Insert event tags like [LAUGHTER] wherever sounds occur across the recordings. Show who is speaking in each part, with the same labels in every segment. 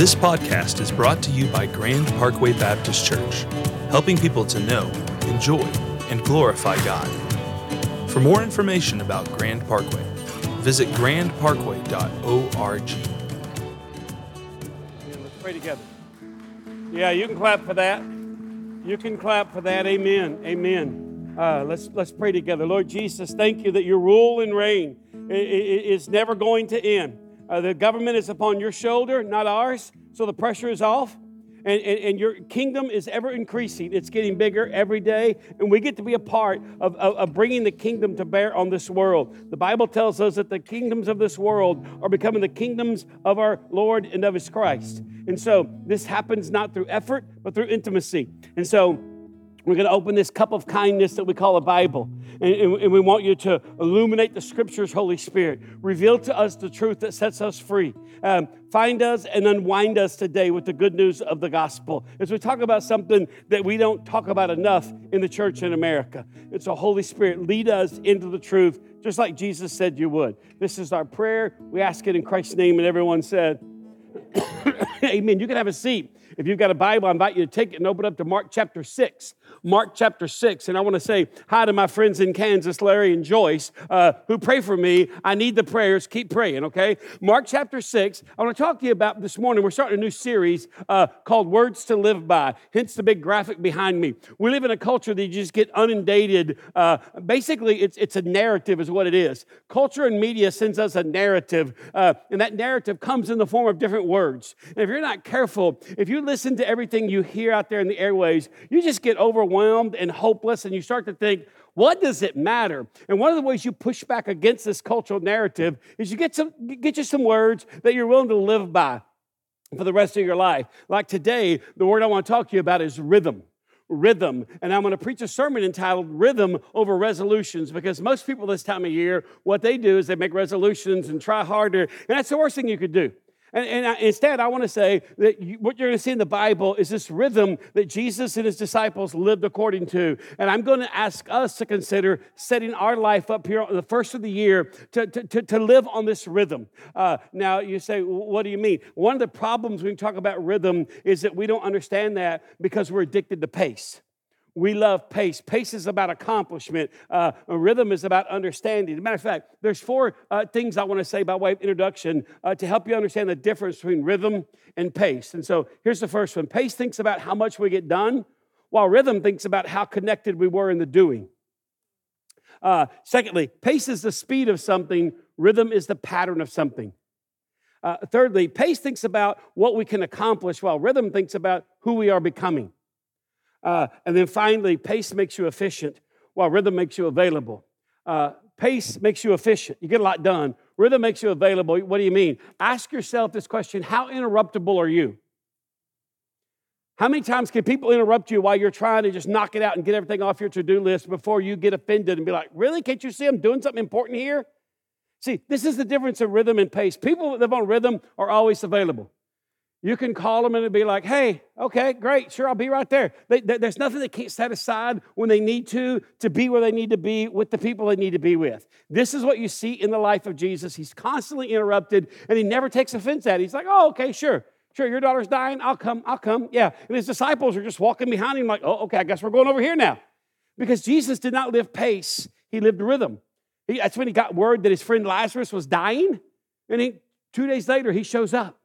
Speaker 1: This podcast is brought to you by Grand Parkway Baptist Church, helping people to know, enjoy, and glorify God. For more information about Grand Parkway, visit grandparkway.org.
Speaker 2: Let's pray together. Yeah, you can clap for that. You can clap for that. Amen. Amen. Uh, let's let's pray together. Lord Jesus, thank you that your rule and reign is never going to end. Uh, the government is upon your shoulder, not ours, so the pressure is off. And, and, and, your kingdom is ever increasing. It's getting bigger every day. And we get to be a part of, of, of, bringing the kingdom to bear on this world. The Bible tells us that the kingdoms of this world are becoming the kingdoms of our Lord and of his Christ. And so this happens not through effort, but through intimacy. And so we're going to open this cup of kindness that we call a Bible. And, and, we want you to illuminate the scriptures, Holy Spirit. Reveal to us the truth that sets us free. Um, find us and unwind us today with the good news of the gospel. As we talk about something that we don't talk about enough in the church in America, it's a Holy Spirit. Lead us into the truth, just like Jesus said you would. This is our prayer. We ask it in Christ's name. And everyone said, [COUGHS] Amen. You can have a seat. If you've got a Bible, I invite you to take it and open up to Mark chapter 6. Mark chapter 6. And I want to say hi to my friends in Kansas, Larry and Joyce, uh, who pray for me. I need the prayers. Keep praying, okay? Mark chapter 6. I want to talk to you about this morning. We're starting a new series uh, called Words to Live By, hence the big graphic behind me. We live in a culture that you just get inundated. Uh, basically, it's, it's a narrative, is what it is. Culture and media sends us a narrative, uh, and that narrative comes in the form of different words. And if you're not careful, if you listen to everything you hear out there in the airways, you just get overwhelmed overwhelmed and hopeless, and you start to think, what does it matter? And one of the ways you push back against this cultural narrative is you get some get you some words that you're willing to live by for the rest of your life. Like today, the word I want to talk to you about is rhythm rhythm. And I'm going to preach a sermon entitled Rhythm Over Resolutions because most people this time of year, what they do is they make resolutions and try harder. And that's the worst thing you could do. And, and I, instead, I want to say that you, what you're going to see in the Bible is this rhythm that Jesus and his disciples lived according to. And I'm going to ask us to consider setting our life up here on the first of the year to, to, to, to live on this rhythm. Uh, now, you say, what do you mean? One of the problems when we talk about rhythm is that we don't understand that because we're addicted to pace. We love pace. Pace is about accomplishment. Uh, rhythm is about understanding. As a matter of fact, there's four uh, things I want to say by way of introduction uh, to help you understand the difference between rhythm and pace. And so here's the first one. Pace thinks about how much we get done, while rhythm thinks about how connected we were in the doing. Uh, secondly, pace is the speed of something. Rhythm is the pattern of something. Uh, thirdly, pace thinks about what we can accomplish, while rhythm thinks about who we are becoming. Uh, and then finally, pace makes you efficient while rhythm makes you available. Uh, pace makes you efficient. You get a lot done. Rhythm makes you available. What do you mean? Ask yourself this question How interruptible are you? How many times can people interrupt you while you're trying to just knock it out and get everything off your to do list before you get offended and be like, Really? Can't you see I'm doing something important here? See, this is the difference of rhythm and pace. People that live on rhythm are always available. You can call them and it'll be like, hey, okay, great, sure, I'll be right there. They, they, there's nothing they can't set aside when they need to, to be where they need to be with the people they need to be with. This is what you see in the life of Jesus. He's constantly interrupted and he never takes offense at it. He's like, oh, okay, sure. Sure, your daughter's dying. I'll come. I'll come. Yeah. And his disciples are just walking behind him, like, oh, okay, I guess we're going over here now. Because Jesus did not live pace, he lived rhythm. He, that's when he got word that his friend Lazarus was dying. And he, two days later, he shows up.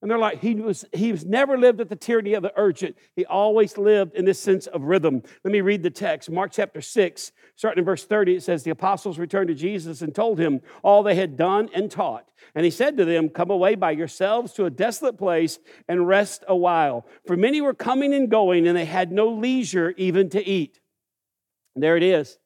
Speaker 2: And they're like, he was, he was never lived at the tyranny of the urgent. He always lived in this sense of rhythm. Let me read the text. Mark chapter 6, starting in verse 30, it says, The apostles returned to Jesus and told him all they had done and taught. And he said to them, Come away by yourselves to a desolate place and rest a while. For many were coming and going, and they had no leisure even to eat. And there it is.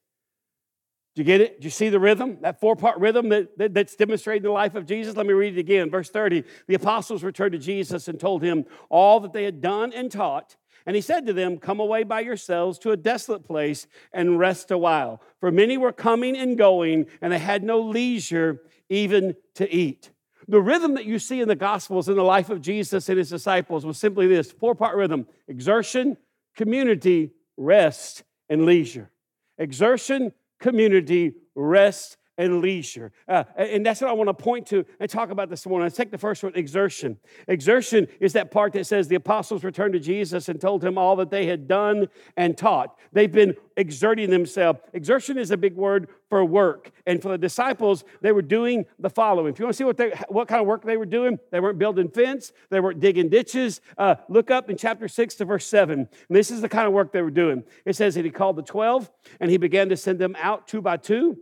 Speaker 2: Do you get it? Do you see the rhythm? That four part rhythm that, that, that's demonstrated in the life of Jesus? Let me read it again. Verse 30 The apostles returned to Jesus and told him all that they had done and taught. And he said to them, Come away by yourselves to a desolate place and rest a while. For many were coming and going, and they had no leisure even to eat. The rhythm that you see in the Gospels in the life of Jesus and his disciples was simply this four part rhythm exertion, community, rest, and leisure. Exertion, community, rest, and leisure. Uh, and that's what I want to point to and talk about this morning. Let's take the first one exertion. Exertion is that part that says the apostles returned to Jesus and told him all that they had done and taught. They've been exerting themselves. Exertion is a big word for work. And for the disciples, they were doing the following. If you want to see what, they, what kind of work they were doing, they weren't building fence, they weren't digging ditches. Uh, look up in chapter 6 to verse 7. And this is the kind of work they were doing. It says that he called the 12 and he began to send them out two by two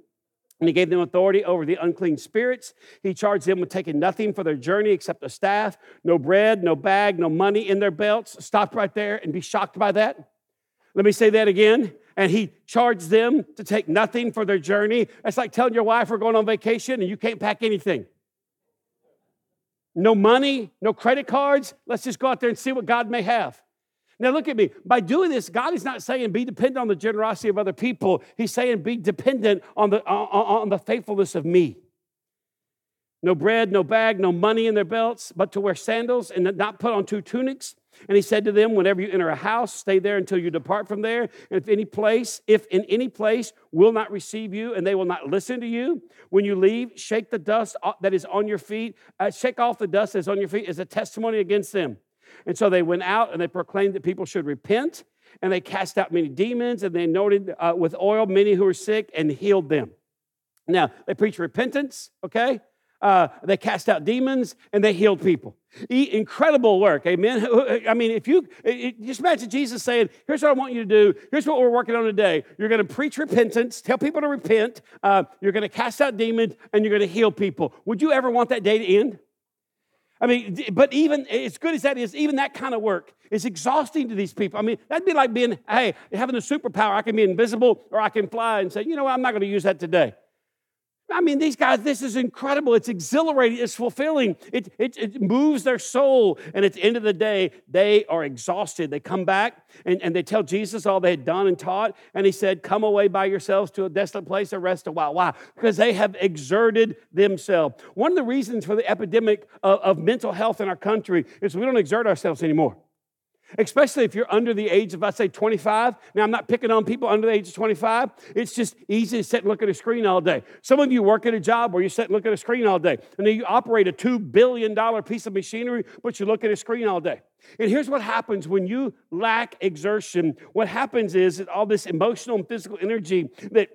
Speaker 2: and he gave them authority over the unclean spirits. He charged them with taking nothing for their journey except a staff, no bread, no bag, no money in their belts. Stop right there and be shocked by that. Let me say that again. And he charged them to take nothing for their journey. That's like telling your wife we're going on vacation and you can't pack anything. No money, no credit cards. Let's just go out there and see what God may have. Now, look at me. By doing this, God is not saying be dependent on the generosity of other people. He's saying be dependent on the, on, on the faithfulness of me. No bread, no bag, no money in their belts, but to wear sandals and not put on two tunics. And he said to them, Whenever you enter a house, stay there until you depart from there. And if any place, if in any place will not receive you and they will not listen to you, when you leave, shake the dust that is on your feet, uh, shake off the dust that is on your feet as a testimony against them. And so they went out and they proclaimed that people should repent, and they cast out many demons, and they anointed uh, with oil many who were sick and healed them. Now, they preached repentance, okay? Uh, they cast out demons and they healed people. Incredible work, amen. [LAUGHS] I mean, if you just imagine Jesus saying, Here's what I want you to do. Here's what we're working on today. You're going to preach repentance, tell people to repent, uh, you're going to cast out demons, and you're going to heal people. Would you ever want that day to end? I mean, but even as good as that is, even that kind of work is exhausting to these people. I mean, that'd be like being, hey, having a superpower. I can be invisible or I can fly and say, you know what, I'm not going to use that today. I mean, these guys, this is incredible. It's exhilarating. It's fulfilling. It, it, it, moves their soul. And at the end of the day, they are exhausted. They come back and, and they tell Jesus all they had done and taught. And he said, Come away by yourselves to a desolate place and rest a while. Why? Because they have exerted themselves. One of the reasons for the epidemic of, of mental health in our country is we don't exert ourselves anymore especially if you're under the age of, I say, 25. Now, I'm not picking on people under the age of 25. It's just easy to sit and look at a screen all day. Some of you work at a job where you sit and look at a screen all day, and then you operate a $2 billion piece of machinery, but you look at a screen all day. And here's what happens when you lack exertion. What happens is that all this emotional and physical energy that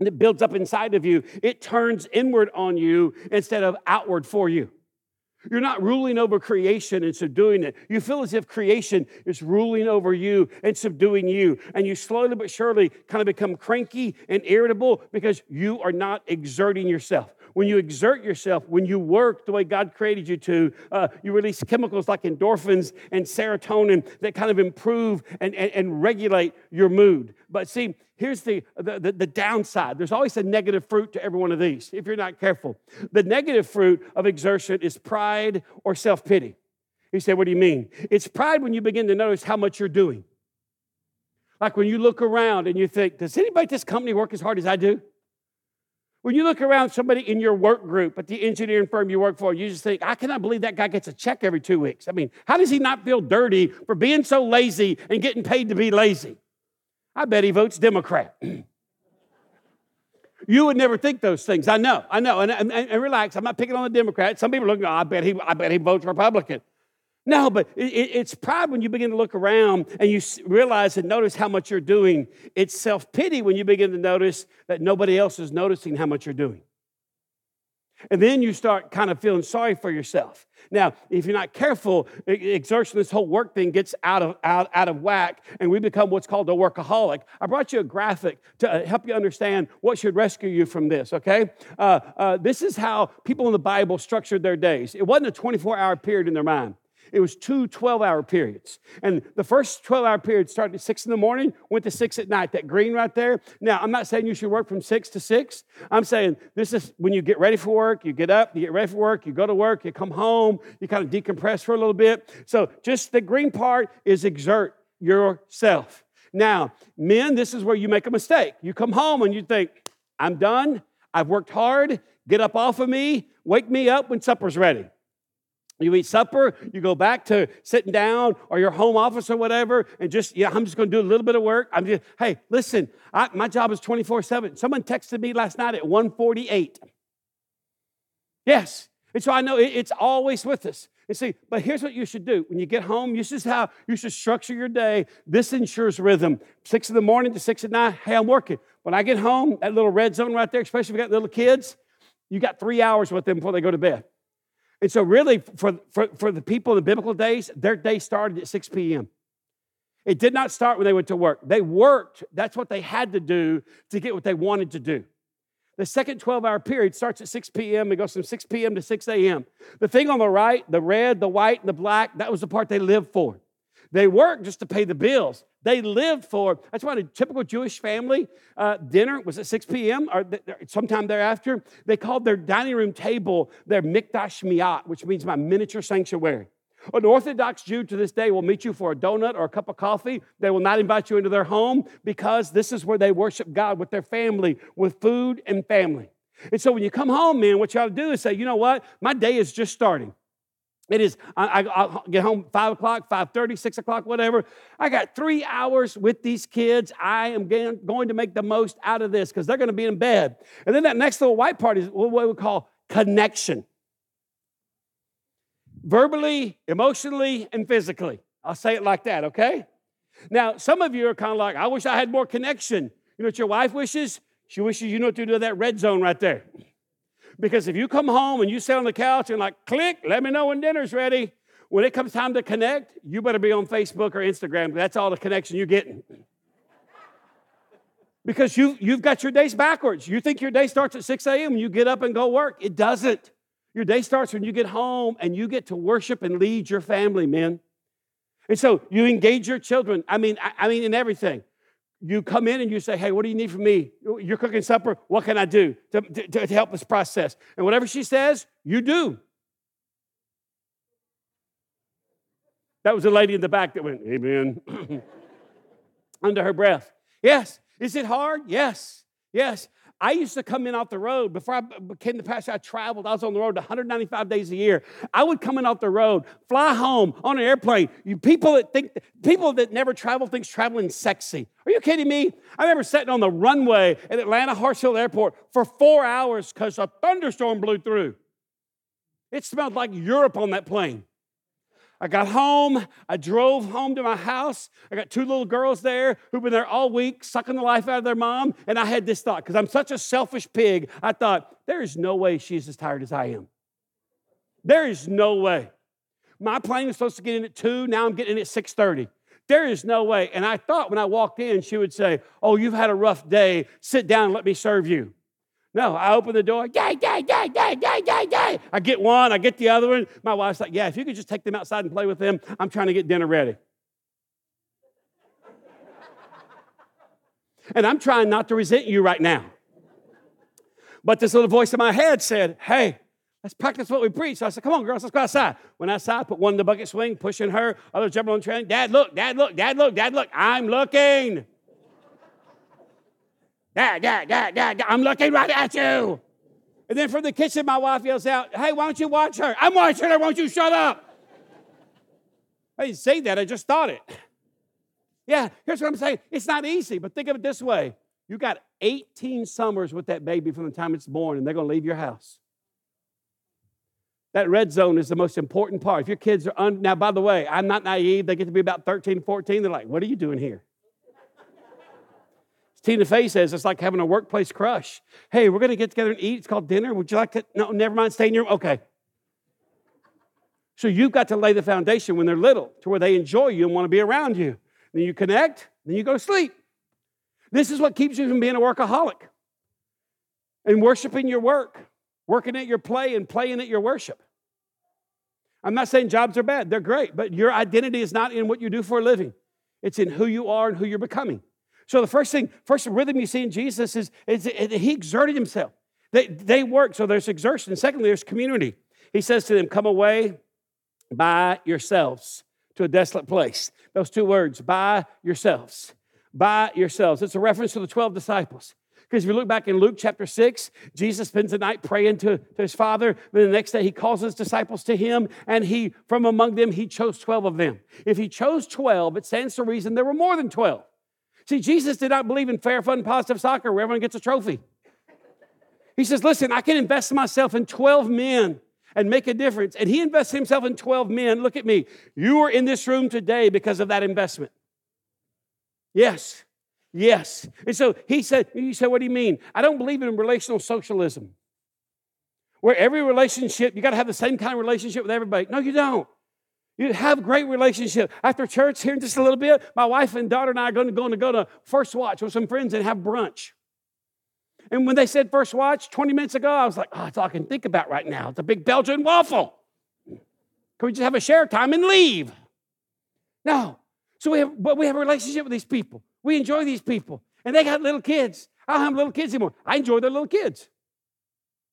Speaker 2: that builds up inside of you, it turns inward on you instead of outward for you. You're not ruling over creation and subduing it. You feel as if creation is ruling over you and subduing you. And you slowly but surely kind of become cranky and irritable because you are not exerting yourself. When you exert yourself, when you work the way God created you to, uh, you release chemicals like endorphins and serotonin that kind of improve and, and, and regulate your mood. But see, here's the, the, the, the, downside there's always a negative fruit to every one of these if you're not careful. The negative fruit of exertion is pride or self pity. He said, What do you mean? It's pride when you begin to notice how much you're doing. Like when you look around and you think, Does anybody at this company work as hard as I do? When you look around somebody in your work group at the engineering firm you work for, you just think, I cannot believe that guy gets a check every two weeks. I mean, how does he not feel dirty for being so lazy and getting paid to be lazy? I bet he votes Democrat. [CLEARS THROAT] you would never think those things. I know, I know. And, and, and relax, I'm not picking on the Democrat. Some people look, oh, I bet he, I bet he votes Republican. No, but it, it's pride when you begin to look around and you realize and notice how much you're doing. It's self pity when you begin to notice that nobody else is noticing how much you're doing. And then you start kind of feeling sorry for yourself. Now, if you're not careful, exertion, this whole work thing gets out of, out, out of whack, and we become what's called a workaholic. I brought you a graphic to uh, help you understand what should rescue you from this, okay? Uh, uh, this is how people in the Bible structured their days. It wasn't a 24 hour period in their mind. It was two 12 hour periods. And the first 12 hour period started at 6 in the morning, went to 6 at night, that green right there. Now, I'm not saying you should work from 6 to 6. I'm saying this is when you get ready for work, you get up, you get ready for work, you go to work, you come home, you kind of decompress for a little bit. So just the green part is exert yourself. Now, men, this is where you make a mistake. You come home and you think, I'm done. I've worked hard. Get up off of me. Wake me up when supper's ready. You eat supper, you go back to sitting down or your home office or whatever, and just, yeah, I'm just to do a little bit of work. I'm just, hey, listen, I, my job is 24 7. Someone texted me last night at 148. Yes. And so I know it, it's always with us. And see, but here's what you should do. When you get home, this is how you should structure your day. This ensures rhythm. Six in the morning to six at night, hey, I'm working. When I get home, that little red zone right there, especially if you got little kids, you got three hours with them before they go to bed. And so, really, for, for, for the people in the biblical days, their day started at 6 p.m. It did not start when they went to work. They worked, that's what they had to do to get what they wanted to do. The second 12 hour period starts at 6 p.m. It goes from 6 p.m. to 6 a.m. The thing on the right, the red, the white, and the black, that was the part they lived for. They worked just to pay the bills. They lived for, that's why a typical Jewish family uh, dinner was at 6 p.m. or th- sometime thereafter. They called their dining room table their mikdash miyat, which means my miniature sanctuary. An Orthodox Jew to this day will meet you for a donut or a cup of coffee. They will not invite you into their home because this is where they worship God with their family, with food and family. And so when you come home, man, what you ought to do is say, you know what? My day is just starting. It is, I, I, get home 5 o'clock, 5.30, 6 o'clock, whatever. I got three hours with these kids. I am going to make the most out of this because they're going to be in bed. And then that next little white part is what we call connection. Verbally, emotionally, and physically. I'll say it like that, okay? Now, some of you are kind of like, I wish I had more connection. You know what your wife wishes? She wishes you know to do that red zone right there. Because if you come home and you sit on the couch and like, click, let me know when dinner's ready. When it comes time to connect, you better be on Facebook or Instagram. That's all the connection you're getting. because you, you've got your days backwards. You think your day starts at 6 a.m. and you get up and go work. It doesn't. Your day starts when you get home and you get to worship and lead your family, men. And so you engage your children. I mean, I, I mean, in everything you come in and you say, Hey, what do you need from me? You're cooking supper. What can I do to, to, to help this process? And whatever she says, you do. That was a lady in the back that went, Amen, [CLEARS THROAT] under her breath. Yes. Is it hard? Yes. Yes. I used to come in off the road. Before I became the pastor, I traveled. I was on the road 195 days a year. I would come in off the road, fly home on an airplane. You people that think people that never travel thinks traveling sexy. Are you kidding me? I remember sitting on the runway at Atlanta Hartsfield Airport for four hours because a thunderstorm blew through. It smelled like Europe on that plane. I got home. I drove home to my house. I got two little girls there who've been there all week, sucking the life out of their mom. And I had this thought because I'm such a selfish pig. I thought, there is no way she's as tired as I am. There is no way. My plane was supposed to get in at 2. Now I'm getting in at 6.30. There is no way. And I thought when I walked in, she would say, oh, you've had a rough day. Sit down and let me serve you. No, I open the door, yay, yay, yay, yay, yay, yay, I get one, I get the other one. My wife's like, yeah, if you could just take them outside and play with them, I'm trying to get dinner ready. and I'm trying not to resent you right now. But this little voice in my head said, hey, let's practice what we preach. So I said, come on, girls, let's go outside. Went outside, put one in the bucket swing, pushing her, other jumping on the train. Dad, look, dad, look, dad, look, dad, look. I'm looking. Dad, dad, dad, dad, dad, I'm looking right at you. And then from the kitchen, my wife yells out, Hey, why don't you watch her? I'm watching her, won't you shut up? I didn't say that, I just thought it. Yeah, here's what I'm saying. It's not easy, but think of it this way. You got 18 summers with that baby from the time it's born, and they're going to leave your house. That red zone is the most important part. If your kids are un- now, by the way, I'm not naive. They get to be about 13, 14. They're like, "What are you doing here?" Tina Fey says it's like having a workplace crush. Hey, we're going to get together and eat. It's called dinner. Would you like to? No, never mind. Stay in your room? Okay. So you've got to lay the foundation when they're little to where they enjoy you and want to be around you. Then you connect, then you go to sleep. This is what keeps you from being a workaholic and worshiping your work, working at your play and playing at your worship. I'm not saying jobs are bad, they're great, but your identity is not in what you do for a living, it's in who you are and who you're becoming. So the first thing, first rhythm you see in Jesus is, is, he exerted himself. They, they work, so there's exertion. Secondly, there's community. He says to them, Come away by yourselves to a desolate place. Those two words, by yourselves. By yourselves. It's a reference to the 12 disciples. Because if you look back in Luke chapter 6, Jesus spends the night praying to, to his father. Then the next day he calls his disciples to him, and he, from among them, he chose 12 of them. If he chose 12, it stands to reason there were more than 12. See, Jesus did not believe in fair, fun, positive soccer where everyone gets a trophy. He says, Listen, I can invest myself in 12 men and make a difference. And he invests himself in 12 men. Look at me. You are in this room today because of that investment. Yes. Yes. And so he said, You said, what do you mean? I don't believe in relational socialism. Where every relationship, you got to have the same kind of relationship with everybody. No, you don't. You have great relationship. After church, here in just a little bit, my wife and daughter and I are going to go, to go to First Watch with some friends and have brunch. And when they said First Watch 20 minutes ago, I was like, oh, that's all I can think about right now. It's a big Belgian waffle. Can we just have a share time and leave? No. So we have, but we have a relationship with these people. We enjoy these people. And they got little kids. I don't have little kids anymore. I enjoy their little kids.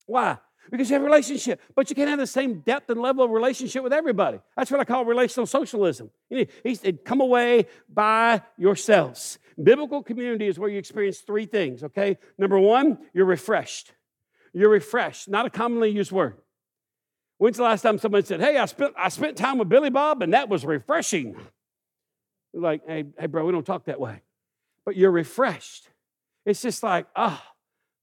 Speaker 2: Why? Because you have a relationship, but you can't have the same depth and level of relationship with everybody. That's what I call relational socialism. He said, come away by yourselves. Biblical community is where you experience three things, okay? Number one, you're refreshed. You're refreshed, not a commonly used word. When's the last time someone said, Hey, I spent, I spent time with Billy Bob and that was refreshing? Like, hey, hey, bro, we don't talk that way but you're refreshed. It's just like, oh,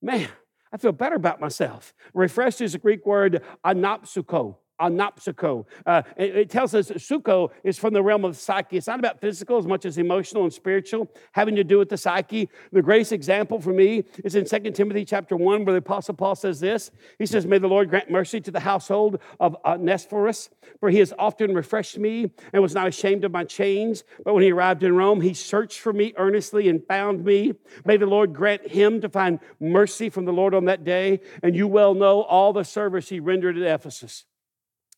Speaker 2: man, I feel better about myself. Refreshed is a Greek word anopsuko anopsuko. Uh, it, it, tells us that suko is from the realm of psyche. It's not about physical as much as emotional and spiritual, having to do with the psyche. The greatest example for me is in 2 Timothy chapter 1, where the Apostle Paul says this. He says, May the Lord grant mercy to the household of Onesiphorus, for he has often refreshed me and was not ashamed of my chains. But when he arrived in Rome, he searched for me earnestly and found me. May the Lord grant him to find mercy from the Lord on that day. And you well know all the service he rendered at Ephesus.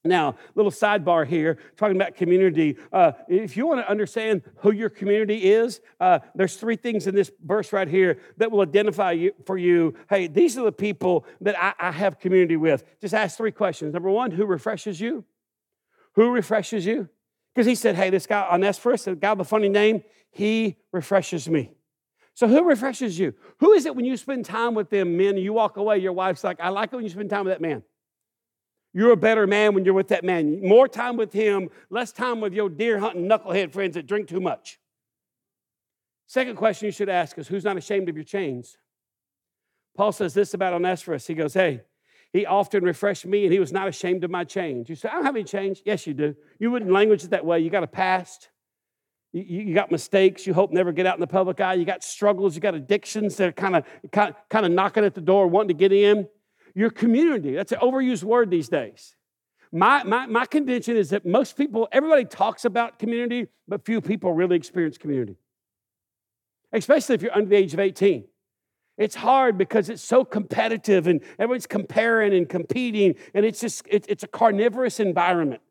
Speaker 2: Now, little sidebar here, talking about community. Uh, if you want to understand who your community is, uh, there's three things in this verse right here that will identify you, for you. Hey, these are the people that I, I have community with. Just ask three questions. Number one, who refreshes you? Who refreshes you? Because he said, hey, this guy, Onesiphorus, the guy with a funny name, he refreshes me. So who refreshes you? Who is it when you spend time with them, men, you walk away, your wife's like, I like it when you spend time with that man. You're a better man when you're with that man. More time with him, less time with your deer hunting knucklehead friends that drink too much. Second question you should ask is who's not ashamed of your chains? Paul says this about Onesiphorus. He goes, Hey, he often refreshed me and he was not ashamed of my chains. You say, I don't have any change. Yes, you do. You wouldn't language it that way. You got a past. You, you got mistakes you hope never get out in the public eye. You got struggles. You got addictions that are kind of, kind of knocking at the door, wanting to get in your community. That's an overused word these days. My, my, my contention is that most people, everybody talks about community, but few people really experience community, especially if you're under the age of 18. It's hard because it's so competitive and everyone's comparing and competing, and it's just, it, it's a carnivorous environment.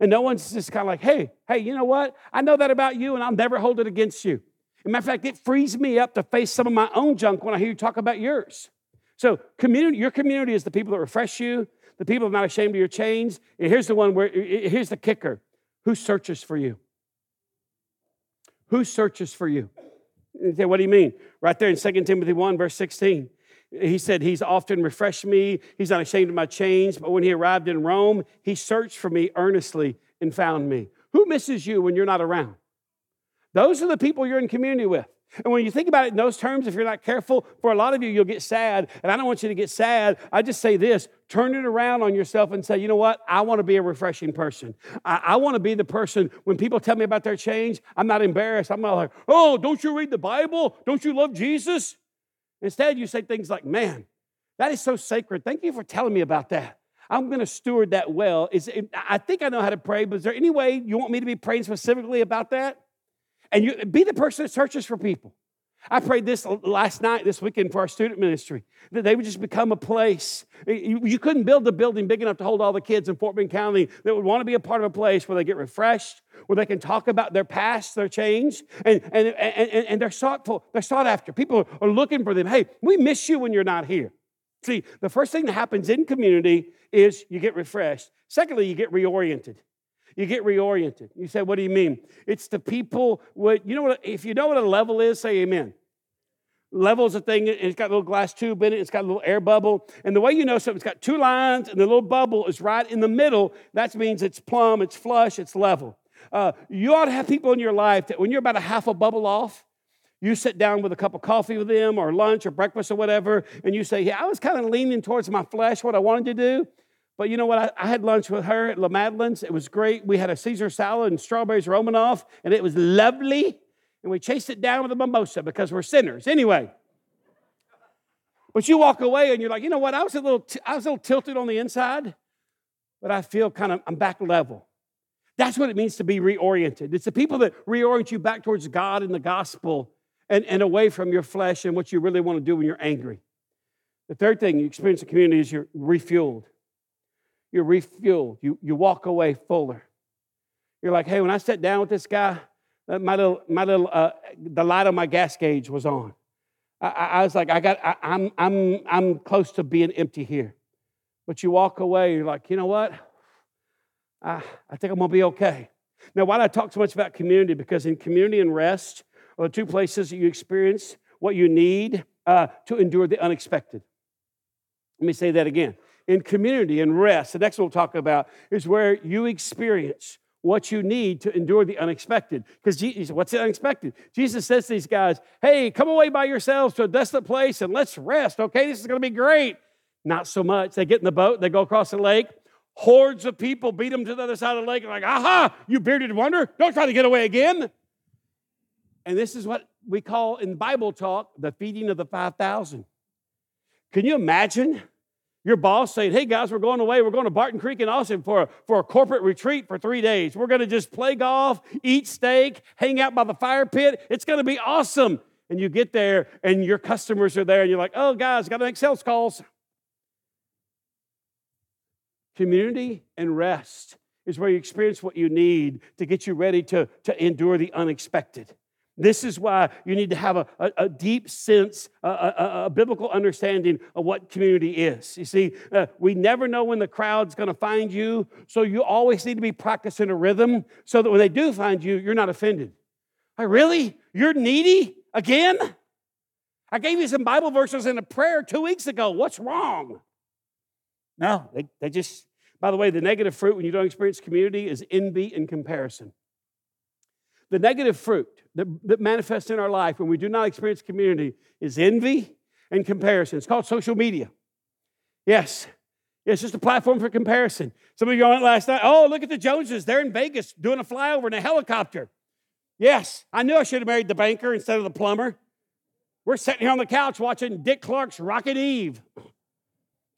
Speaker 2: And no one's just kind of like, hey, hey, you know what? I know that about you, and I'll never hold it against you. As a matter of fact, it frees me up to face some of my own junk when I hear you talk about yours. So, community, your community is the people that refresh you, the people that are not ashamed of your chains. And here's the one where, here's the kicker who searches for you? Who searches for you? You say, what do you mean? Right there in 2 Timothy 1, verse 16. He said, He's often refreshed me. He's not ashamed of my chains. But when he arrived in Rome, he searched for me earnestly and found me. Who misses you when you're not around? Those are the people you're in community with. And when you think about it in those terms, if you're not careful, for a lot of you, you'll get sad. And I don't want you to get sad. I just say this turn it around on yourself and say, you know what? I want to be a refreshing person. I, I want to be the person when people tell me about their change, I'm not embarrassed. I'm not like, oh, don't you read the Bible? Don't you love Jesus? Instead, you say things like, man, that is so sacred. Thank you for telling me about that. I'm going to steward that well. Is it, I think I know how to pray, but is there any way you want me to be praying specifically about that? And you be the person that searches for people. I prayed this last night, this weekend for our student ministry, that they would just become a place. You, couldn't build a building big enough to hold all the kids in Fort Bend County that would want to be a part of a place where they get refreshed, where they can talk about their past, their change, and, and, and, and they're sought for, they're sought after. People are looking for them. Hey, we miss you when you're not here. See, the first thing that happens in community is you get refreshed. Secondly, you get reoriented. You get reoriented. You say, what do you mean? It's the people, what, you know what, if you know what a level is, say amen. levels a thing, it's got a little glass tube in it, it's got a little air bubble. And the way you know something's got two lines and the little bubble is right in the middle, that means it's plumb, it's flush, it's level. Uh, you ought to have people in your life that when you're about a half a bubble off, you sit down with a cup of coffee with them or lunch or breakfast or whatever, and you say, Yeah, I was kind of leaning towards my flesh, what I wanted to do. But you know what? I, I, had lunch with her at La Madeleine's. It was great. We had a Caesar salad and strawberries Romanoff, and it was lovely. And we chased it down with a mimosa because we're sinners. Anyway. But you walk away and you're like, you know what? I was a little, t- I was a little tilted on the inside, but I feel kind of, I'm back level. That's what it means to be reoriented. It's the people that reorient you back towards God and the gospel and, and away from your flesh and what you really want to do when you're angry. The third thing you experience in community is you're refueled you're refueled. You, you walk away fuller. You're like, hey, when I sat down with this guy, uh, my little, my little, uh, the light on my gas gauge was on. I, I was like, I got, I, I'm, I'm, I'm close to being empty here. But you walk away, you're like, you know what? I, I think I'm gonna be okay. Now, why do I talk so much about community? Because in community and rest are the two places that you experience what you need uh, to endure the unexpected. Let me say that again in community and rest. The next one we'll talk about is where you experience what you need to endure the unexpected. Because Jesus, what's the unexpected? Jesus says to these guys, hey, come away by yourselves to a desolate place and let's rest, okay? This is to be great. Not so much. They get in the boat, they go across the lake. Hordes of people beat them to the other side of the lake. Like, aha, you bearded wonder, don't try to get away again. And this is what we call in Bible talk the feeding of the 5,000. Can you imagine your boss saying, hey guys, we're going away. We're going to Barton Creek in Austin for a, for a corporate retreat for three days. We're going to just play golf, eat steak, hang out by the fire pit. It's going to be awesome. And you get there and your customers are there and you're like, oh guys, got to make sales calls. Community and rest is where you experience what you need to get you ready to, to endure the unexpected. This is why you need to have a, a, a deep sense, a, a, a, biblical understanding of what community is. You see, uh, we never know when the crowd's going to find you, so you always need to be practicing a rhythm so that when they do find you, you're not offended. Like, really? You're needy again? I gave you some Bible verses in a prayer two weeks ago. What's wrong? No, they, they just, by the way, the negative fruit when you don't experience community is envy and comparison. The negative fruit that, that manifests in our life when we do not experience community is envy and comparison. It's called social media. Yes. It's just a platform for comparison. Some of you on it last night. Oh, look at the Joneses. They're in Vegas doing a flyover in a helicopter. Yes, I knew I should have married the banker instead of the plumber. We're sitting here on the couch watching Dick Clark's Rockin' Eve.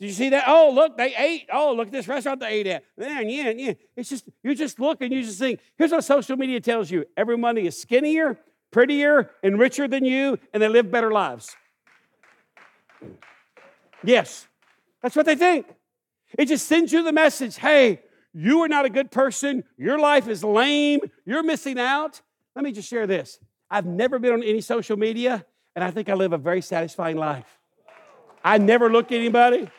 Speaker 2: Did you see that? Oh, look, they ate. Oh, look at this restaurant they ate at. Man, yeah, yeah. It's just, you just look and you just think, here's what social media tells you everybody is skinnier, prettier, and richer than you, and they live better lives. Yes, that's what they think. It just sends you the message hey, you are not a good person. Your life is lame. You're missing out. Let me just share this. I've never been on any social media, and I think I live a very satisfying life. I never look at anybody.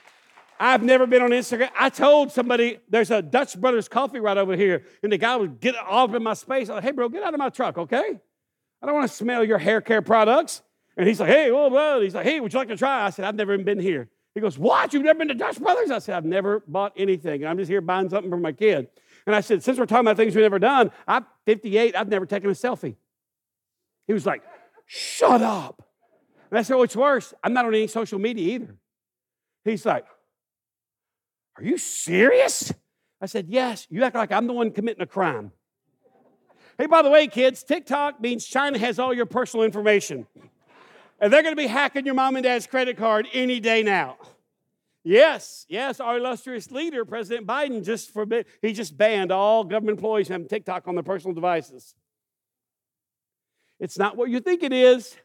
Speaker 2: I've never been on Instagram. I told somebody there's a Dutch Brothers coffee right over here, and the guy would get off in my space. I'm like, hey, bro, get out of my truck, okay? I don't want to smell your hair care products. And he's like, hey, whoa, whoa. He's like, hey, would you like to try? I said, I've never even been here. He goes, what? You've never been to Dutch Brothers? I said, I've never bought anything. I'm just here buying something for my kid. And I said, since we're talking about things we've never done, I'm 58. I've never taken a selfie. He was like, shut up. And I said, what's worse? I'm not on any social media either. He's like, are you serious? I said, Yes. You act like I'm the one committing a crime. hey, by the way, kids, TikTok means China has all your personal information. And they're going to be hacking your mom and dad's credit card any day now. Yes, yes, our illustrious leader, President Biden, just forbid, he just banned all government employees from having TikTok on their personal devices. It's not what you think it is.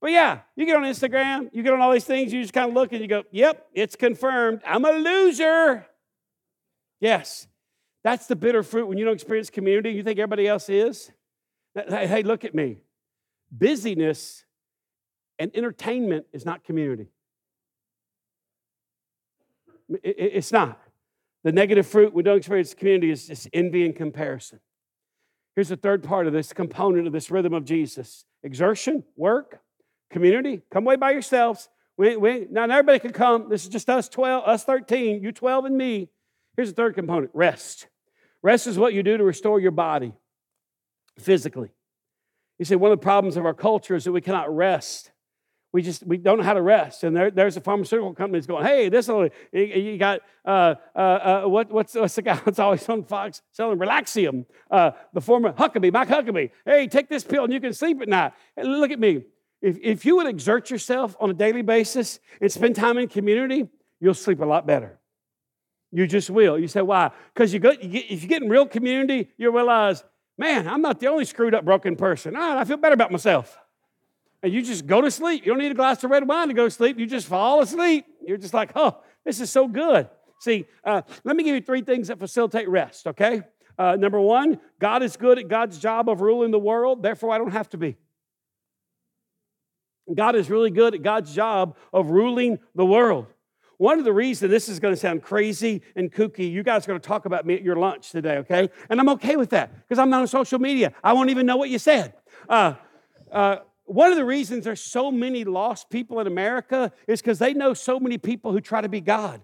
Speaker 2: But yeah, you get on Instagram, you get on all these things, you just kind of look and you go, yep, it's confirmed. I'm a loser. Yes, that's the bitter fruit when you don't experience community. You think everybody else is. Hey, look at me. Busyness and entertainment is not community. It's not. The negative fruit we don't experience community is just envy and comparison. Here's the third part of this component of this rhythm of Jesus exertion, work, Community, come away by yourselves. We, we, not everybody can come. This is just us 12, us 13, you 12 and me. Here's the third component rest. Rest is what you do to restore your body physically. You see, one of the problems of our culture is that we cannot rest. We just we don't know how to rest. And there, there's a pharmaceutical company that's going, hey, this will, you got, uh, uh, uh, what, what's, what's the guy [LAUGHS] that's always on Fox selling Relaxium, uh, the former Huckabee, Mike Huckabee. Hey, take this pill and you can sleep at night. And look at me. If, if you would exert yourself on a daily basis and spend time in community, you'll sleep a lot better. You just will. You say, why? Because you, you get, if you get in real community, you'll realize, man, I'm not the only screwed up, broken person. I feel better about myself. And you just go to sleep. You don't need a glass of red wine to go to sleep. You just fall asleep. You're just like, oh, this is so good. See, uh, let me give you three things that facilitate rest, okay? Uh, number one, God is good at God's job of ruling the world, therefore, I don't have to be. God is really good at God's job of ruling the world. One of the reasons this is going to sound crazy and kooky, you guys are going to talk about me at your lunch today, okay? And I'm okay with that because I'm not on social media. I won't even know what you said. Uh, uh, one of the reasons there's so many lost people in America is because they know so many people who try to be God.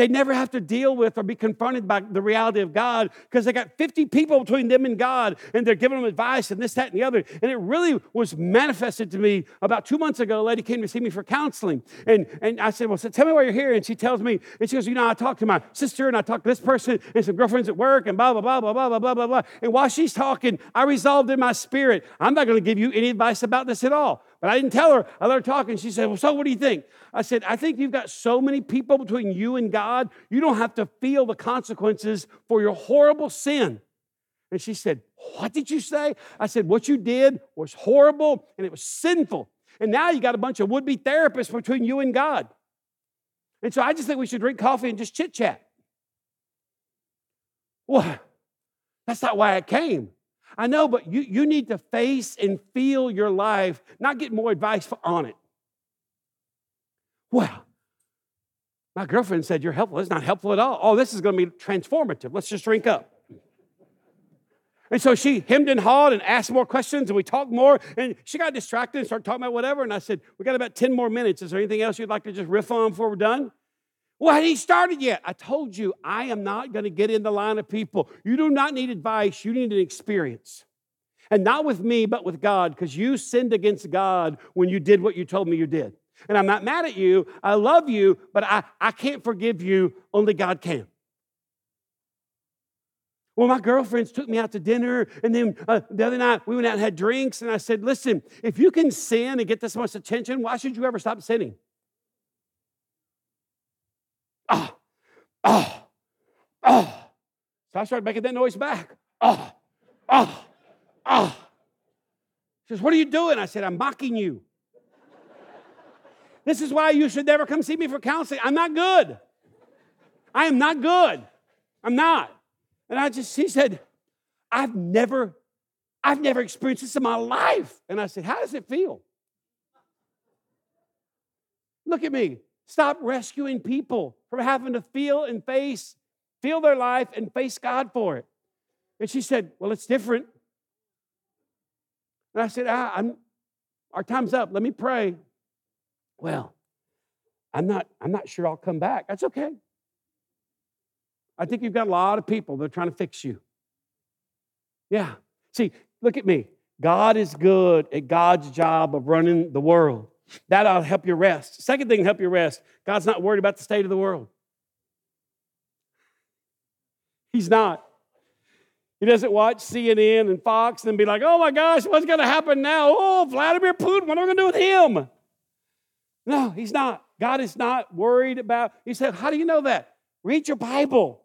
Speaker 2: They never have to deal with or be confronted by the reality of God because they got 50 people between them and God and they're giving them advice and this, that, and the other. And it really was manifested to me about two months ago. A lady came to see me for counseling. And, and I said, Well, so tell me why you're here. And she tells me, and she goes, You know, I talked to my sister and I talked to this person and some girlfriends at work and blah, blah, blah, blah, blah, blah, blah, blah, blah. And while she's talking, I resolved in my spirit, I'm not going to give you any advice about this at all. But I didn't tell her. I let her talk, and she said, Well, so what do you think? I said, I think you've got so many people between you and God, you don't have to feel the consequences for your horrible sin. And she said, What did you say? I said, What you did was horrible and it was sinful. And now you got a bunch of would be therapists between you and God. And so I just think we should drink coffee and just chit chat. Well, That's not why I came. I know, but you, you need to face and feel your life, not get more advice on it. Well, my girlfriend said, You're helpful. It's not helpful at all. Oh, this is going to be transformative. Let's just drink up. And so she hemmed and hawed and asked more questions, and we talked more. And she got distracted and started talking about whatever. And I said, We got about 10 more minutes. Is there anything else you'd like to just riff on before we're done? Well, hadn't he started yet? I told you, I am not going to get in the line of people. You do not need advice, you need an experience. And not with me, but with God, because you sinned against God when you did what you told me you did. And I'm not mad at you. I love you, but I, I can't forgive you. Only God can. Well, my girlfriends took me out to dinner, and then uh, the other night we went out and had drinks. And I said, Listen, if you can sin and get this much attention, why should you ever stop sinning? Ah, ah, ah. So I started making that noise back. Ah, ah, ah. She says, What are you doing? I said, I'm mocking you. This is why you should never come see me for counseling. I'm not good. I am not good. I'm not. And I just, he said, I've never, I've never experienced this in my life. And I said, How does it feel? Look at me. Stop rescuing people from having to feel and face, feel their life and face God for it. And she said, Well, it's different. And I said, ah, I'm, Our time's up. Let me pray. Well, I'm not, I'm not sure I'll come back. That's okay. I think you've got a lot of people that are trying to fix you. Yeah. See, look at me. God is good at God's job of running the world. That'll help you rest. Second thing, to help you rest. God's not worried about the state of the world. He's not. He doesn't watch CNN and Fox and be like, oh my gosh, what's going to happen now? Oh, Vladimir Putin, what am I going to do with him? No, he's not. God is not worried about. He said, How do you know that? Read your Bible.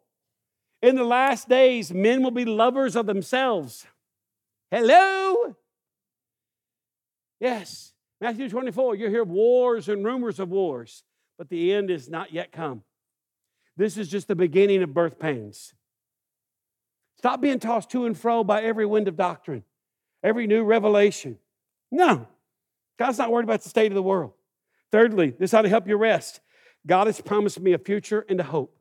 Speaker 2: In the last days, men will be lovers of themselves. Hello? Yes. Matthew 24, you hear wars and rumors of wars, but the end is not yet come. This is just the beginning of birth pains. Stop being tossed to and fro by every wind of doctrine, every new revelation. No, God's not worried about the state of the world. Thirdly, this ought to help you rest. God has promised me a future and a hope.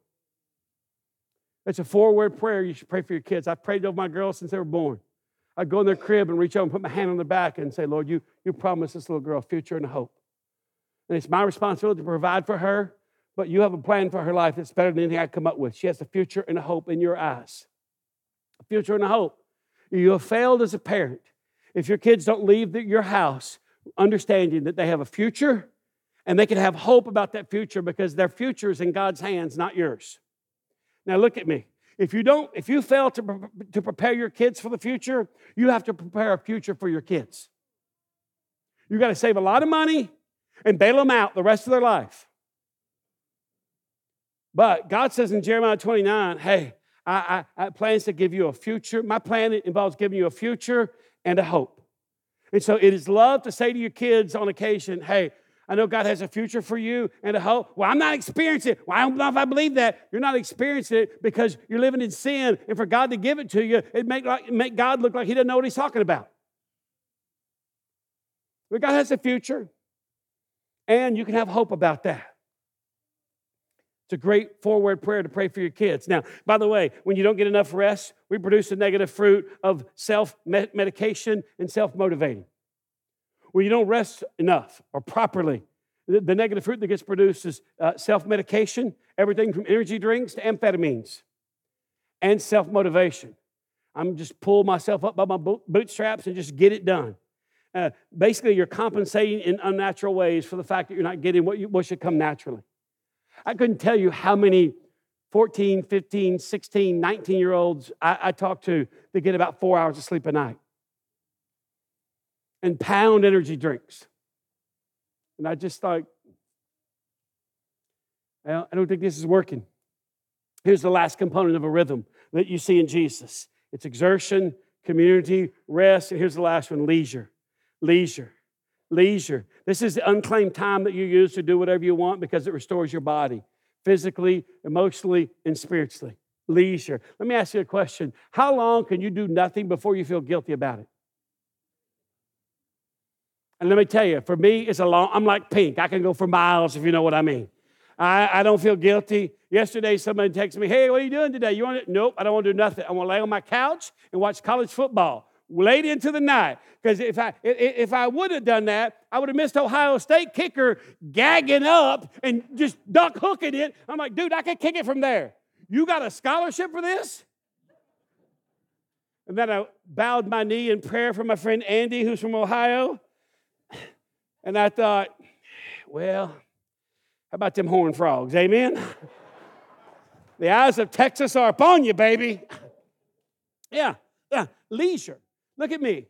Speaker 2: It's a four word prayer you should pray for your kids. I've prayed over my girls since they were born. I'd go in their crib and reach out and put my hand on their back and say, Lord, you, you promised this little girl a future and a hope. And it's my responsibility to provide for her, but you have a plan for her life that's better than anything I come up with. She has a future and a hope in your eyes. A future and a hope. You have failed as a parent if your kids don't leave the, your house understanding that they have a future and they can have hope about that future because their future is in God's hands, not yours. Now look at me. If you don't, if you fail to, to prepare your kids for the future, you have to prepare a future for your kids. You got to save a lot of money and bail them out the rest of their life. But God says in Jeremiah 29, hey, I, I, I plans to give you a future. My plan involves giving you a future and a hope. And so it is love to say to your kids on occasion, hey, I know God has a future for you and a hope. Well, I'm not experiencing it. Well, I don't know if I believe that. You're not experiencing it because you're living in sin. And for God to give it to you, it make, like, make God look like He doesn't know what He's talking about. But God has a future, and you can have hope about that. It's a great forward prayer to pray for your kids. Now, by the way, when you don't get enough rest, we produce a negative fruit of self medication and self motivating. When you don't rest enough or properly, the, the negative fruit that gets produced is uh, self medication, everything from energy drinks to amphetamines, and self motivation. I'm just pull myself up by my bootstraps and just get it done. Uh, basically, you're compensating in unnatural ways for the fact that you're not getting what, you, what should come naturally. I couldn't tell you how many 14, 15, 16, 19 year olds I, I talk to that get about four hours of sleep a night and pound energy drinks. And I just thought, I don't think this is working. Here's the last component of a rhythm that you see in Jesus it's exertion, community, rest, and here's the last one leisure. Leisure leisure. This is the unclaimed time that you use to do whatever you want because it restores your body physically, emotionally, and spiritually. Leisure. Let me ask you a question. How long can you do nothing before you feel guilty about it? And let me tell you, for me, it's a long, I'm like pink. I can go for miles if you know what I mean. I, I don't feel guilty. Yesterday, somebody texted me, Hey, what are you doing today? You want to? Nope, I don't want to do nothing. I want to lay on my couch and watch college football late into the night. Because if I if I would have done that, I would have missed Ohio State kicker gagging up and just duck hooking it. I'm like, dude, I can kick it from there. You got a scholarship for this? And then I bowed my knee in prayer for my friend Andy, who's from Ohio. And I thought, well, how about them horned frogs? Amen? [LAUGHS] the eyes of Texas are upon you, baby. [LAUGHS] Yeah, yeah, leisure. Look at me.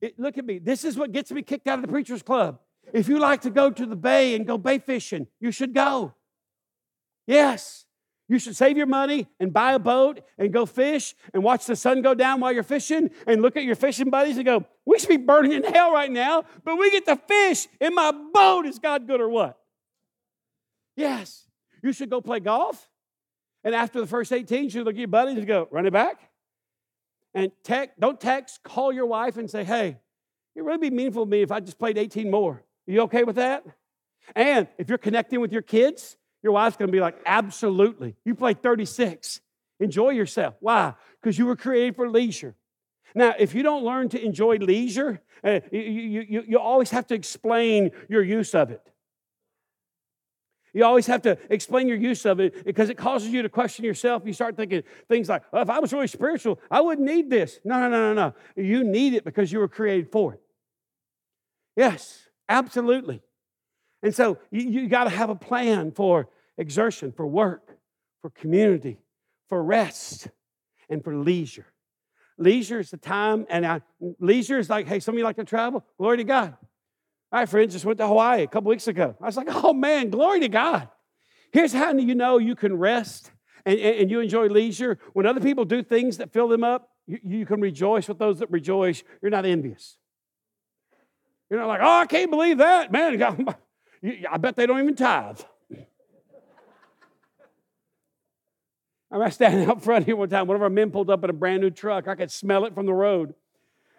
Speaker 2: It, look at me. This is what gets me kicked out of the preacher's club. If you like to go to the bay and go bay fishing, you should go. Yes. You should save your money and buy a boat and go fish and watch the sun go down while you're fishing and look at your fishing buddies and go, We should be burning in hell right now, but we get to fish in my boat. Is God good or what? Yes. You should go play golf. And after the first 18, you should look at your buddies and go, Run it back. And text, don't text, call your wife and say, hey, it would really be meaningful to me if I just played 18 more. Are you okay with that? And if you're connecting with your kids, your wife's gonna be like, absolutely. You play 36. Enjoy yourself. Why? Because you were created for leisure. Now, if you don't learn to enjoy leisure, uh, you, you, you always have to explain your use of it. You always have to explain your use of it because it causes you to question yourself. You start thinking things like, well, if I was really spiritual, I wouldn't need this. No, no, no, no, no. You need it because you were created for it. Yes, absolutely. And so you, you got to have a plan for exertion, for work, for community, for rest, and for leisure. Leisure is the time, and I, leisure is like, hey, some of you like to travel? Glory to God. My friends just went to Hawaii a couple weeks ago. I was like, oh man, glory to God. Here's how you know you can rest and, and you enjoy leisure. When other people do things that fill them up, you, you can rejoice with those that rejoice. You're not envious. You're not like, oh, I can't believe that. Man, [LAUGHS] I bet they don't even tithe. I remember standing [LAUGHS] out front here one time. One of our men pulled up in a brand new truck. I could smell it from the road.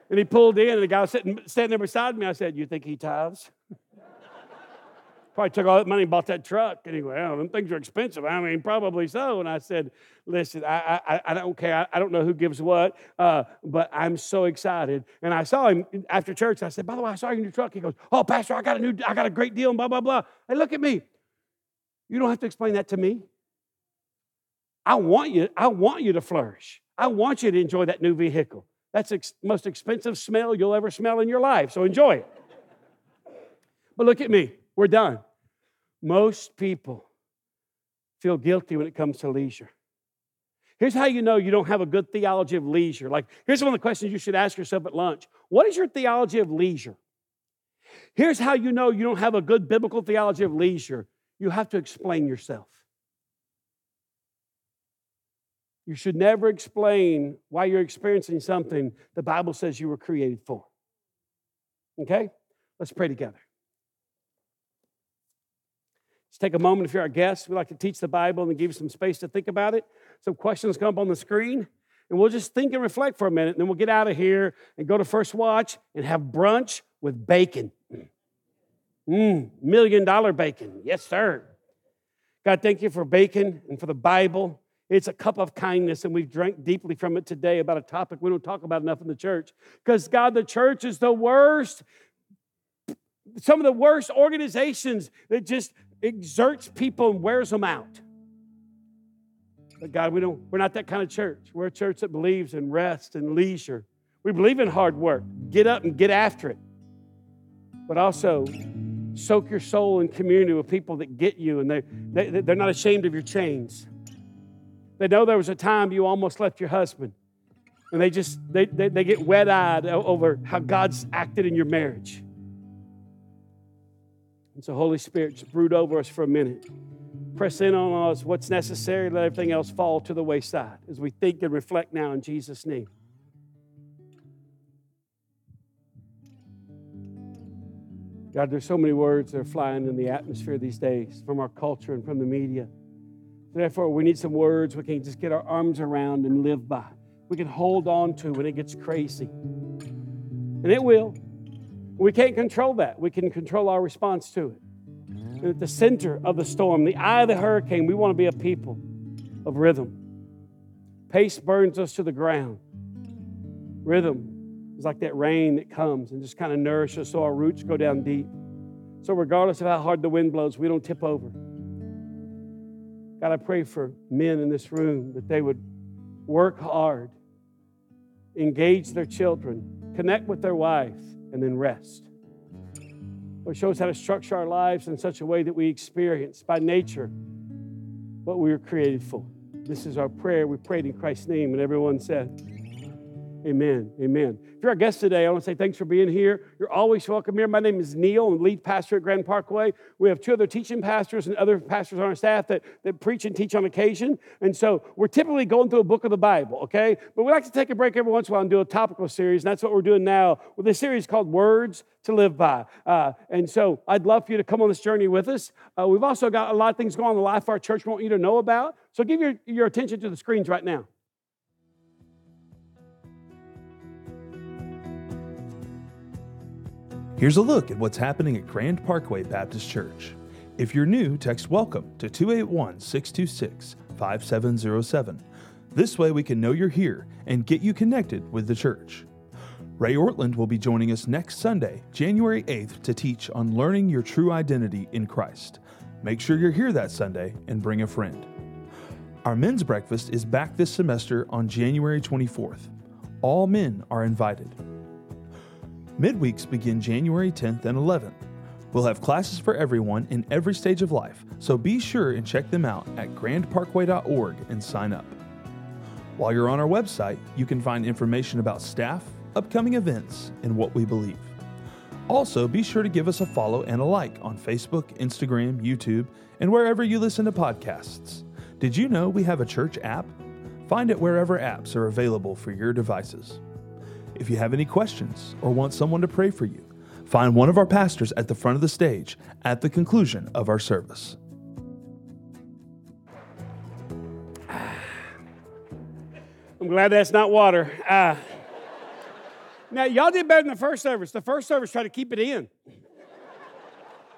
Speaker 2: And he pulled in, and the guy was sitting, standing there beside me. I said, You think he tithes? [LAUGHS] Probably took all that money and bought that truck. Anyway, well, them things are expensive. I mean, probably so. And I said, listen, I, I, I don't care. I, I don't know who gives what, uh, but I'm so excited. And I saw him after church. I said, by the way, I saw your truck. He goes, oh, Pastor, I got a new, I got a great deal and blah, blah, blah. Hey, look at me. You don't have to explain that to me. I want you, I want you to flourish. I want you to enjoy that new vehicle. That's the ex- most expensive smell you'll ever smell in your life, so enjoy it. But look at me, we're done. Most people feel guilty when it comes to leisure. Here's how you know you don't have a good theology of leisure. Like, here's one of the questions you should ask yourself at lunch What is your theology of leisure? Here's how you know you don't have a good biblical theology of leisure you have to explain yourself. You should never explain why you're experiencing something the Bible says you were created for. Okay? Let's pray together. Let's take a moment if you're our guest. We like to teach the Bible and give you some space to think about it. Some questions come up on the screen, and we'll just think and reflect for a minute, and then we'll get out of here and go to First Watch and have brunch with bacon. Mmm, million dollar bacon. Yes, sir. God, thank you for bacon and for the Bible. It's a cup of kindness, and we've drank deeply from it today about a topic we don't talk about enough in the church. Because, God, the church is the worst, some of the worst organizations that just exerts people and wears them out. But, God, we don't, we're not that kind of church. We're a church that believes in rest and leisure. We believe in hard work, get up and get after it. But also, soak your soul in community with people that get you and they, they, they're not ashamed of your chains. They know there was a time you almost left your husband. And they just, they, they, they get wet eyed over how God's acted in your marriage. And so, Holy Spirit, just brood over us for a minute. Press in on us what's necessary, let everything else fall to the wayside as we think and reflect now in Jesus' name. God, there's so many words that are flying in the atmosphere these days from our culture and from the media. Therefore, we need some words we can just get our arms around and live by. We can hold on to when it gets crazy. And it will. We can't control that. We can control our response to it. And at the center of the storm, the eye of the hurricane, we want to be a people of rhythm. Pace burns us to the ground. Rhythm is like that rain that comes and just kind of nourishes us so our roots go down deep. So, regardless of how hard the wind blows, we don't tip over. God, I pray for men in this room that they would work hard, engage their children, connect with their wife, and then rest. Lord, show us how to structure our lives in such a way that we experience by nature what we were created for. This is our prayer. We prayed in Christ's name, and everyone said, Amen. Amen. If you're our guest today, I want to say thanks for being here. You're always welcome here. My name is Neil, I'm lead pastor at Grand Parkway. We have two other teaching pastors and other pastors on our staff that, that preach and teach on occasion. And so we're typically going through a book of the Bible, okay? But we like to take a break every once in a while and do a topical series, and that's what we're doing now with a series called Words to Live By. Uh, and so I'd love for you to come on this journey with us. Uh, we've also got a lot of things going on in the life of our church we want you to know about. So give your, your attention to the screens right now.
Speaker 1: Here's a look at what's happening at Grand Parkway Baptist Church. If you're new, text WELCOME to 281 626 5707. This way we can know you're here and get you connected with the church. Ray Ortlund will be joining us next Sunday, January 8th, to teach on learning your true identity in Christ. Make sure you're here that Sunday and bring a friend. Our men's breakfast is back this semester on January 24th. All men are invited. Midweeks begin January 10th and 11th. We'll have classes for everyone in every stage of life, so be sure and check them out at grandparkway.org and sign up. While you're on our website, you can find information about staff, upcoming events, and what we believe. Also, be sure to give us a follow and a like on Facebook, Instagram, YouTube, and wherever you listen to podcasts. Did you know we have a church app? Find it wherever apps are available for your devices. If you have any questions or want someone to pray for you, find one of our pastors at the front of the stage at the conclusion of our service. [SIGHS]
Speaker 2: I'm glad that's not water. Uh, now, y'all did better than the first service. The first service tried to keep it in.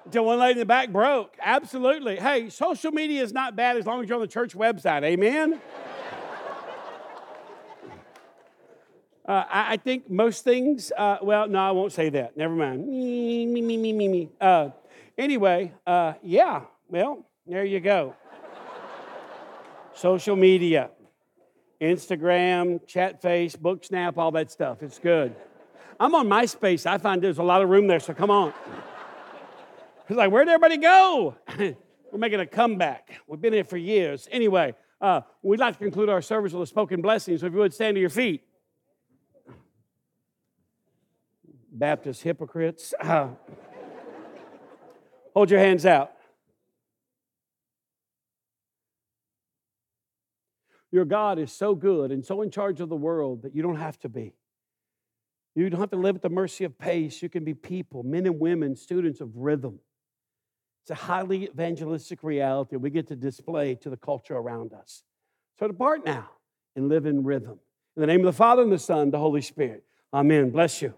Speaker 2: Until one lady in the back broke. Absolutely. Hey, social media is not bad as long as you're on the church website. Amen? Uh, I, think most things, uh, well, no, I won't say that. Never mind. Me, me, me, me, me, me. Uh, anyway, uh, yeah, well, there you go. Social media, Instagram, chat face, book snap, all that stuff. It's good. I'm on MySpace. I find there's a lot of room there, so come on. It's like, where'd everybody go? [COUGHS] We're making a comeback. We've been here for years. Anyway, uh, we'd like to conclude our service with a spoken blessing, so if you would stand to your feet. Baptist hypocrites. [COUGHS] Hold your hands out. Your God is so good and so in charge of the world that you don't have to be. You don't have to live at the mercy of pace. You can be people, men and women, students of rhythm. It's a highly evangelistic reality we get to display to the culture around us. So depart now and live in rhythm. In the name of the Father, and the Son, the Holy Spirit. Amen. Bless you.